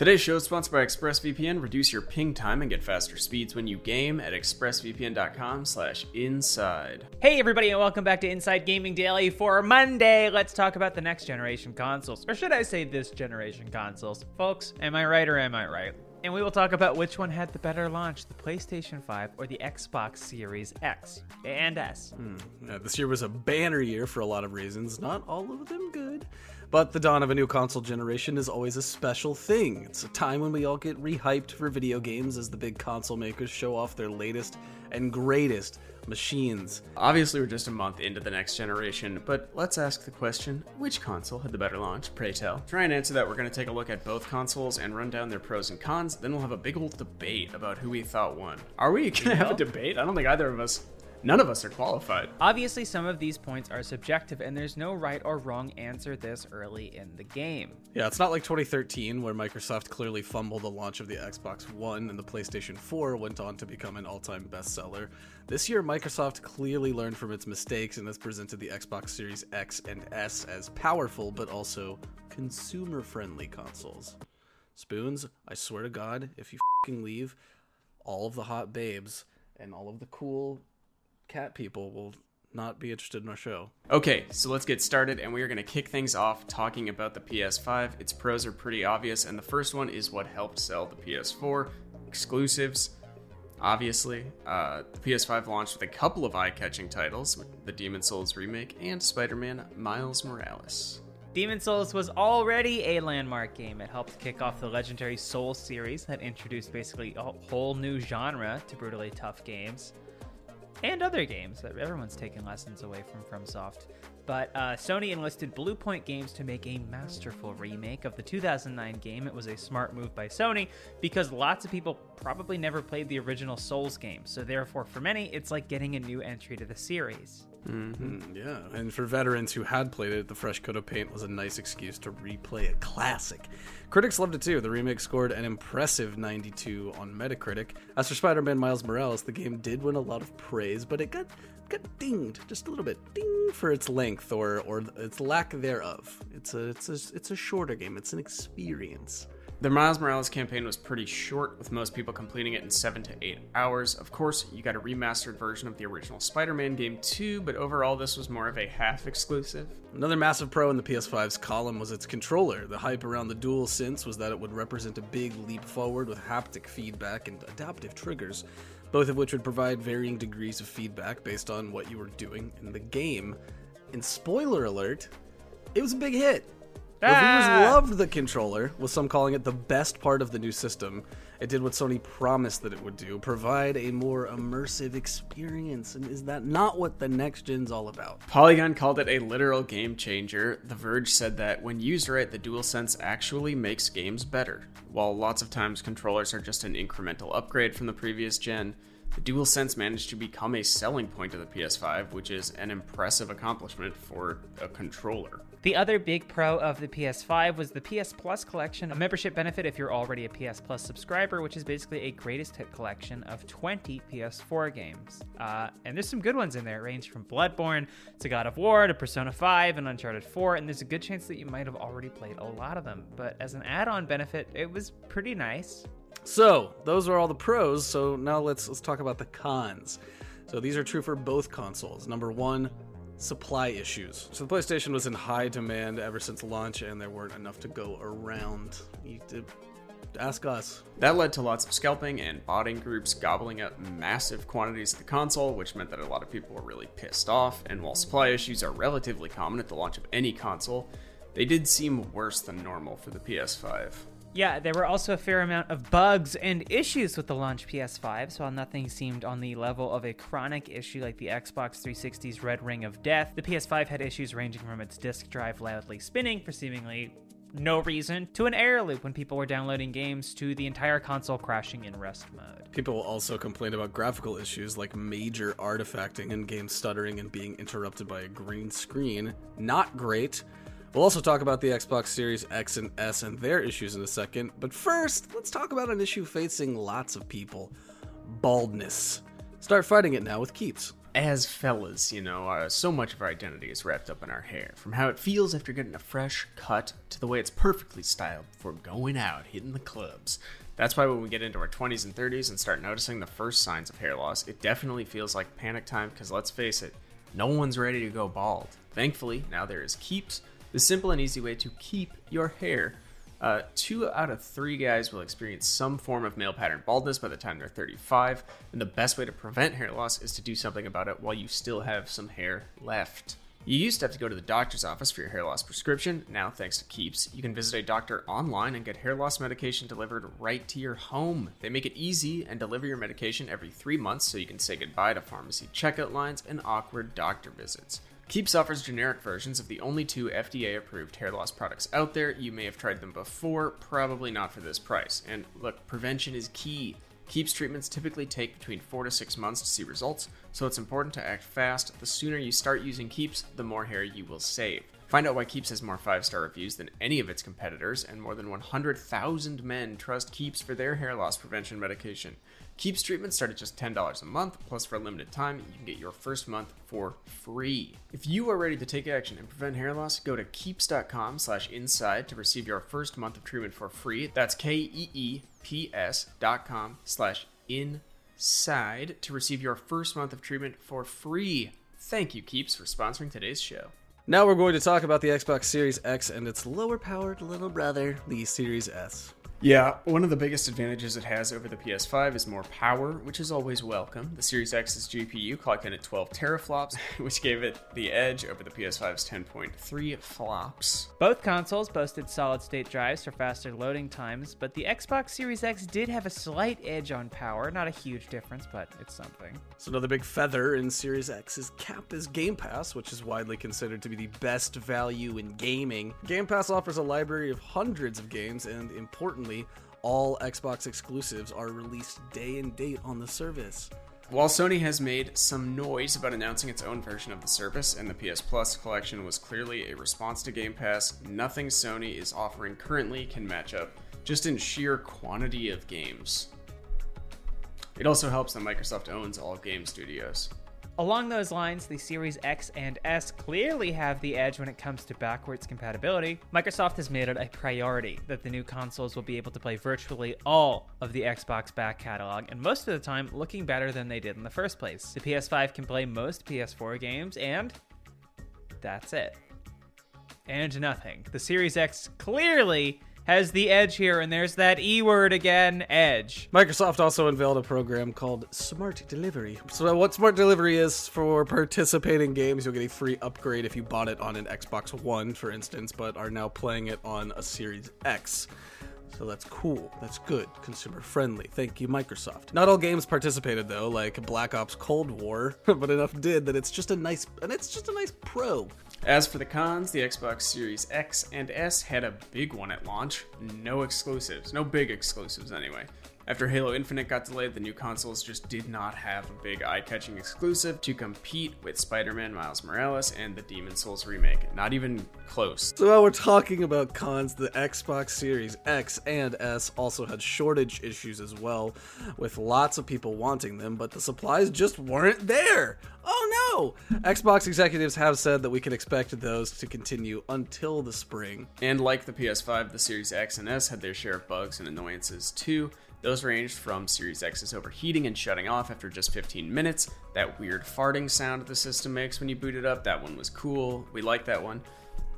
Today's show is sponsored by ExpressVPN. Reduce your ping time and get faster speeds when you game at expressvpn.com/inside. Hey everybody and welcome back to Inside Gaming Daily for Monday. Let's talk about the next generation consoles. Or should I say this generation consoles? Folks, am I right or am I right? And we will talk about which one had the better launch, the PlayStation 5 or the Xbox Series X and S. Hmm. Yeah, this year was a banner year for a lot of reasons, not all of them good. But the dawn of a new console generation is always a special thing. It's a time when we all get rehyped for video games as the big console makers show off their latest and greatest machines. Obviously, we're just a month into the next generation, but let's ask the question which console had the better launch? Pray tell. To try and answer that, we're going to take a look at both consoles and run down their pros and cons. Then we'll have a big old debate about who we thought won. Are we going to have a debate? I don't think either of us, none of us are qualified. Obviously, some of these points are subjective and there's no right or wrong answer this early in the game. Yeah, it's not like 2013 where Microsoft clearly fumbled the launch of the Xbox One and the PlayStation 4 went on to become an all time bestseller. This year, Microsoft clearly learned from its mistakes and has presented the Xbox Series X and S as powerful but also consumer friendly consoles. Spoons, I swear to God, if you fing leave, all of the hot babes and all of the cool cat people will not be interested in our show. Okay, so let's get started, and we are going to kick things off talking about the PS5. Its pros are pretty obvious, and the first one is what helped sell the PS4 exclusives. Obviously, uh, the PS5 launched with a couple of eye catching titles the Demon's Souls remake and Spider Man Miles Morales. Demon's Souls was already a landmark game. It helped kick off the legendary Souls series that introduced basically a whole new genre to brutally tough games and other games that everyone's taken lessons away from FromSoft. But uh, Sony enlisted Bluepoint Games to make a masterful remake of the 2009 game. It was a smart move by Sony because lots of people probably never played the original Souls game. So therefore, for many, it's like getting a new entry to the series. Mm, yeah, and for veterans who had played it, the fresh coat of paint was a nice excuse to replay a classic. Critics loved it too. The remake scored an impressive 92 on Metacritic. As for Spider-Man Miles Morales, the game did win a lot of praise, but it got got dinged just a little bit, ding for its length or or its lack thereof. It's a it's a it's a shorter game. It's an experience. The Miles Morales campaign was pretty short, with most people completing it in 7 to 8 hours. Of course, you got a remastered version of the original Spider Man game too, but overall, this was more of a half exclusive. Another massive pro in the PS5's column was its controller. The hype around the DualSense was that it would represent a big leap forward with haptic feedback and adaptive triggers, both of which would provide varying degrees of feedback based on what you were doing in the game. And spoiler alert, it was a big hit. Reviewers Ah! loved the controller, with some calling it the best part of the new system. It did what Sony promised that it would do provide a more immersive experience. And is that not what the next gen's all about? Polygon called it a literal game changer. The Verge said that when used right, the DualSense actually makes games better. While lots of times controllers are just an incremental upgrade from the previous gen, the DualSense managed to become a selling point of the PS5, which is an impressive accomplishment for a controller. The other big pro of the PS5 was the PS Plus collection, a membership benefit if you're already a PS Plus subscriber, which is basically a greatest hit collection of 20 PS4 games. Uh, and there's some good ones in there. It ranged from Bloodborne to God of War to Persona 5 and Uncharted 4, and there's a good chance that you might have already played a lot of them. But as an add on benefit, it was pretty nice. So those are all the pros. So now let's let's talk about the cons. So these are true for both consoles. Number one, supply issues. So the PlayStation was in high demand ever since launch, and there weren't enough to go around. Ask us. That led to lots of scalping and botting groups gobbling up massive quantities of the console, which meant that a lot of people were really pissed off. And while supply issues are relatively common at the launch of any console, they did seem worse than normal for the PS5. Yeah, there were also a fair amount of bugs and issues with the launch PS5, so while nothing seemed on the level of a chronic issue like the Xbox 360's Red Ring of Death, the PS5 had issues ranging from its disk drive loudly spinning for seemingly no reason to an error loop when people were downloading games to the entire console crashing in rest mode. People also complained about graphical issues like major artifacting and game stuttering and being interrupted by a green screen. Not great. We'll also talk about the Xbox Series X and S and their issues in a second, but first, let's talk about an issue facing lots of people baldness. Start fighting it now with Keeps. as fellas, you know, uh, so much of our identity is wrapped up in our hair. From how it feels after getting a fresh cut to the way it's perfectly styled before going out, hitting the clubs. That's why when we get into our 20s and 30s and start noticing the first signs of hair loss, it definitely feels like panic time because let's face it, no one's ready to go bald. Thankfully, now there is Keeps, the simple and easy way to keep your hair. Uh, two out of three guys will experience some form of male pattern baldness by the time they're 35, and the best way to prevent hair loss is to do something about it while you still have some hair left. You used to have to go to the doctor's office for your hair loss prescription. Now, thanks to Keeps, you can visit a doctor online and get hair loss medication delivered right to your home. They make it easy and deliver your medication every three months so you can say goodbye to pharmacy checkout lines and awkward doctor visits. Keeps offers generic versions of the only two FDA approved hair loss products out there. You may have tried them before, probably not for this price. And look, prevention is key. Keeps treatments typically take between four to six months to see results, so it's important to act fast. The sooner you start using Keeps, the more hair you will save. Find out why Keeps has more five star reviews than any of its competitors, and more than 100,000 men trust Keeps for their hair loss prevention medication. Keeps treatments start at just $10 a month, plus for a limited time, you can get your first month for free. If you are ready to take action and prevent hair loss, go to keeps.com slash inside to receive your first month of treatment for free. That's K-E-E-P-S dot com slash inside to receive your first month of treatment for free. Thank you, Keeps, for sponsoring today's show. Now we're going to talk about the Xbox Series X and its lower powered little brother, the Series S. Yeah, one of the biggest advantages it has over the PS5 is more power, which is always welcome. The Series X's GPU clocked in at 12 teraflops, which gave it the edge over the PS5's 10.3 flops. Both consoles boasted solid state drives for faster loading times, but the Xbox Series X did have a slight edge on power. Not a huge difference, but it's something. So another big feather in Series X's cap is Game Pass, which is widely considered to be the best value in gaming. Game Pass offers a library of hundreds of games, and all Xbox exclusives are released day and date on the service. While Sony has made some noise about announcing its own version of the service, and the PS Plus collection was clearly a response to Game Pass, nothing Sony is offering currently can match up, just in sheer quantity of games. It also helps that Microsoft owns all game studios. Along those lines, the Series X and S clearly have the edge when it comes to backwards compatibility. Microsoft has made it a priority that the new consoles will be able to play virtually all of the Xbox back catalog, and most of the time looking better than they did in the first place. The PS5 can play most PS4 games, and that's it. And nothing. The Series X clearly has the edge here, and there's that E word again edge. Microsoft also unveiled a program called Smart Delivery. So, what Smart Delivery is for participating games, you'll get a free upgrade if you bought it on an Xbox One, for instance, but are now playing it on a Series X. So that's cool. That's good. Consumer friendly. Thank you, Microsoft. Not all games participated though, like Black Ops Cold War, but enough did that it's just a nice and it's just a nice pro. As for the cons, the Xbox Series X and S had a big one at launch. No exclusives. No big exclusives, anyway. After Halo Infinite got delayed, the new consoles just did not have a big eye catching exclusive to compete with Spider Man Miles Morales and the Demon's Souls remake. Not even close. So while we're talking about cons, the Xbox Series X and S also had shortage issues as well, with lots of people wanting them, but the supplies just weren't there. Oh no! Xbox executives have said that we can expect those to continue until the spring. And like the PS5, the Series X and S had their share of bugs and annoyances too. Those ranged from Series X's overheating and shutting off after just 15 minutes, that weird farting sound the system makes when you boot it up, that one was cool, we like that one,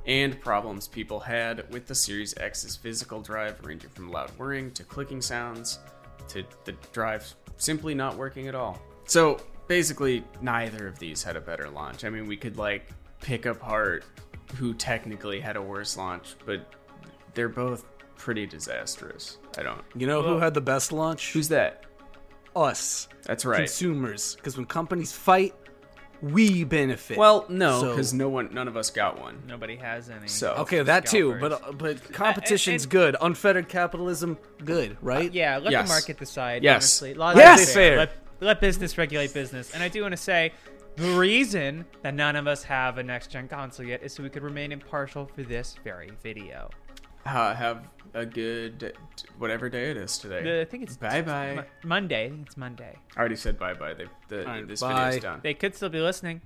and problems people had with the Series X's physical drive, ranging from loud whirring to clicking sounds to the drive simply not working at all. So basically, neither of these had a better launch. I mean, we could like pick apart who technically had a worse launch, but they're both pretty disastrous. I don't. You know who had the best launch? Who's that? Us. That's right. Consumers. Because when companies fight, we benefit. Well, no, So- because no one, none of us got one. Nobody has any. So Okay, that too, Scalpers. but uh, but competition's and- good. Unfettered capitalism, good, right? Yeah, let Yes. the market decide. Yes. honestly. Laws Yes! are fair. Fair. Let, let business regulate business. And I do want to say, the reason that none of us have a next gen console yet is so we could remain impartial for this very video. Uh, have a good whatever day it is today. I think it's Bye bye. Monday. I think it's Monday. I already said bye bye. The, the All right, this bye. video's done. They could still be listening.